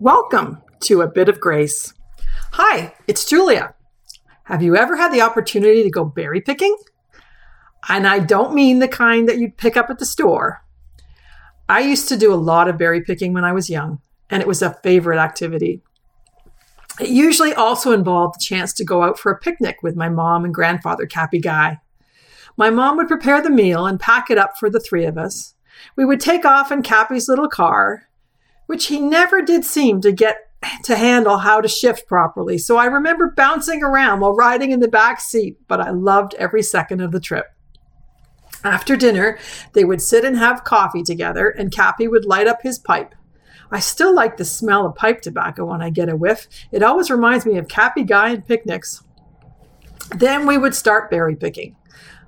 Welcome to A Bit of Grace. Hi, it's Julia. Have you ever had the opportunity to go berry picking? And I don't mean the kind that you'd pick up at the store. I used to do a lot of berry picking when I was young, and it was a favorite activity. It usually also involved the chance to go out for a picnic with my mom and grandfather, Cappy Guy. My mom would prepare the meal and pack it up for the three of us. We would take off in Cappy's little car, which he never did seem to get to handle how to shift properly. So I remember bouncing around while riding in the back seat, but I loved every second of the trip. After dinner, they would sit and have coffee together, and Cappy would light up his pipe. I still like the smell of pipe tobacco when I get a whiff. It always reminds me of Cappy Guy and picnics. Then we would start berry picking.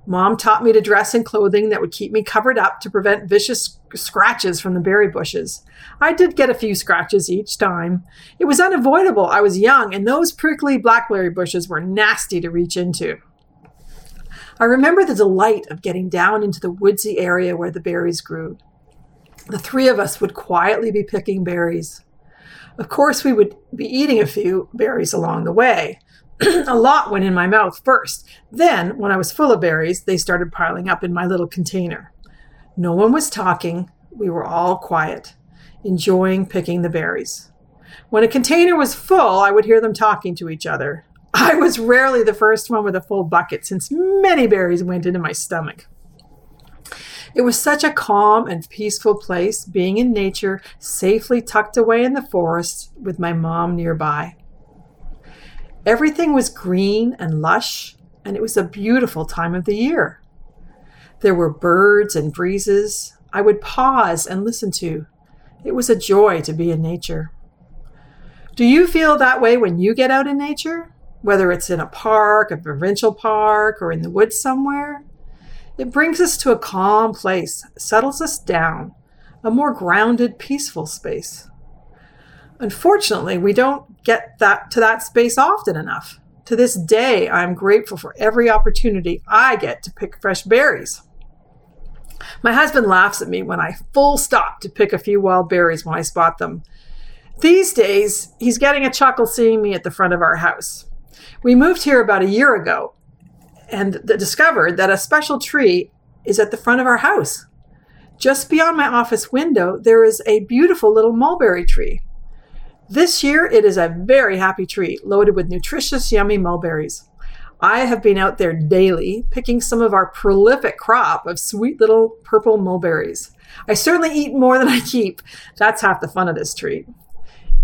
Mom taught me to dress in clothing that would keep me covered up to prevent vicious scratches from the berry bushes. I did get a few scratches each time. It was unavoidable. I was young, and those prickly blackberry bushes were nasty to reach into. I remember the delight of getting down into the woodsy area where the berries grew. The three of us would quietly be picking berries. Of course, we would be eating a few berries along the way, a lot went in my mouth first. Then, when I was full of berries, they started piling up in my little container. No one was talking. We were all quiet, enjoying picking the berries. When a container was full, I would hear them talking to each other. I was rarely the first one with a full bucket since many berries went into my stomach. It was such a calm and peaceful place, being in nature, safely tucked away in the forest with my mom nearby. Everything was green and lush, and it was a beautiful time of the year. There were birds and breezes I would pause and listen to. It was a joy to be in nature. Do you feel that way when you get out in nature? Whether it's in a park, a provincial park, or in the woods somewhere? It brings us to a calm place, settles us down, a more grounded, peaceful space. Unfortunately, we don't get that to that space often enough. To this day, I'm grateful for every opportunity I get to pick fresh berries. My husband laughs at me when I full stop to pick a few wild berries when I spot them. These days, he's getting a chuckle seeing me at the front of our house. We moved here about a year ago and discovered that a special tree is at the front of our house. Just beyond my office window, there is a beautiful little mulberry tree. This year, it is a very happy tree, loaded with nutritious, yummy mulberries. I have been out there daily picking some of our prolific crop of sweet little purple mulberries. I certainly eat more than I keep. That's half the fun of this tree.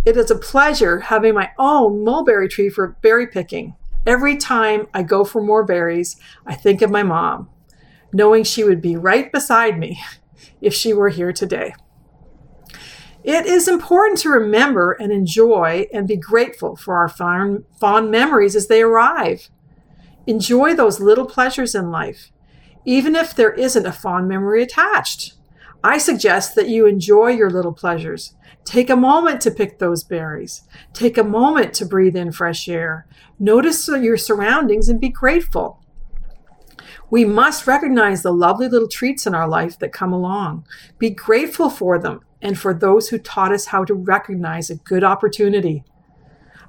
It is a pleasure having my own mulberry tree for berry picking. Every time I go for more berries, I think of my mom, knowing she would be right beside me if she were here today. It is important to remember and enjoy and be grateful for our fond, fond memories as they arrive. Enjoy those little pleasures in life, even if there isn't a fond memory attached. I suggest that you enjoy your little pleasures. Take a moment to pick those berries. Take a moment to breathe in fresh air. Notice your surroundings and be grateful. We must recognize the lovely little treats in our life that come along. Be grateful for them and for those who taught us how to recognize a good opportunity.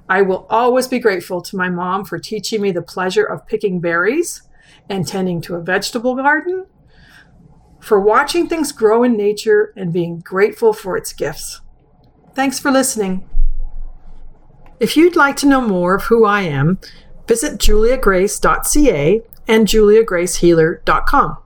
I will always be grateful to my mom for teaching me the pleasure of picking berries and tending to a vegetable garden, for watching things grow in nature and being grateful for its gifts. Thanks for listening. If you'd like to know more of who I am, visit juliagrace.ca and juliagracehealer.com.